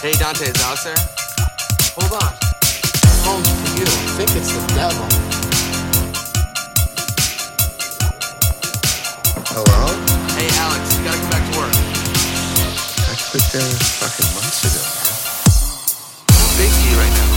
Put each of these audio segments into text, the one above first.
Hey, Dante's out there? Hold on. Home for you. I think it's the devil. Hello? Hey, Alex, you gotta come back to work. I quit there fucking months ago, man. I'm big D right now.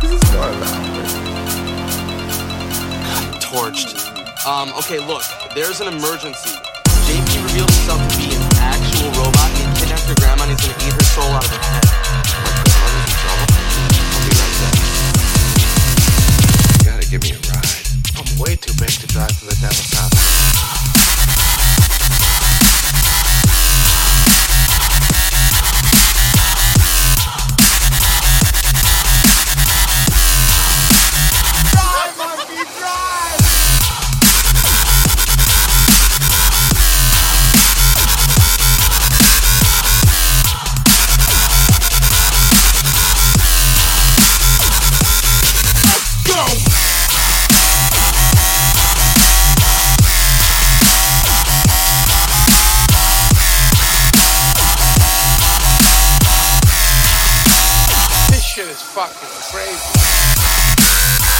this is not about. Torched. Um, okay, look, there's an emergency. fucking crazy.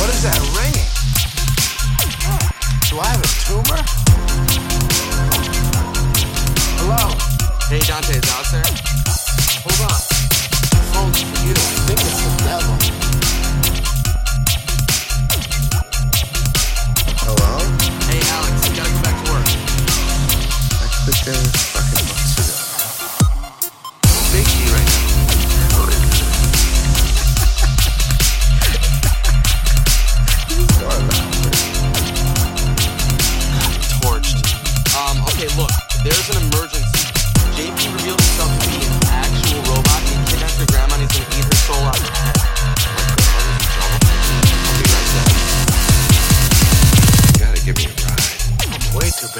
What is that ringing? Do I have a tumor? Hello? Hey, Dante's out there? Hold on. The phone's for you. I think it's the devil.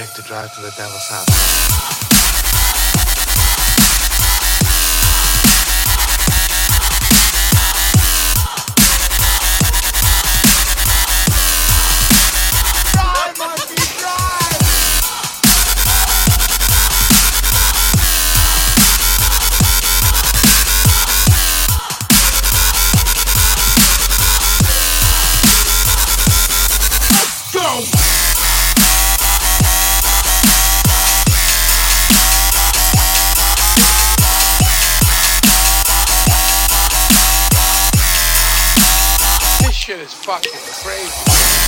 to drive to the devil's house. shit is fucking crazy.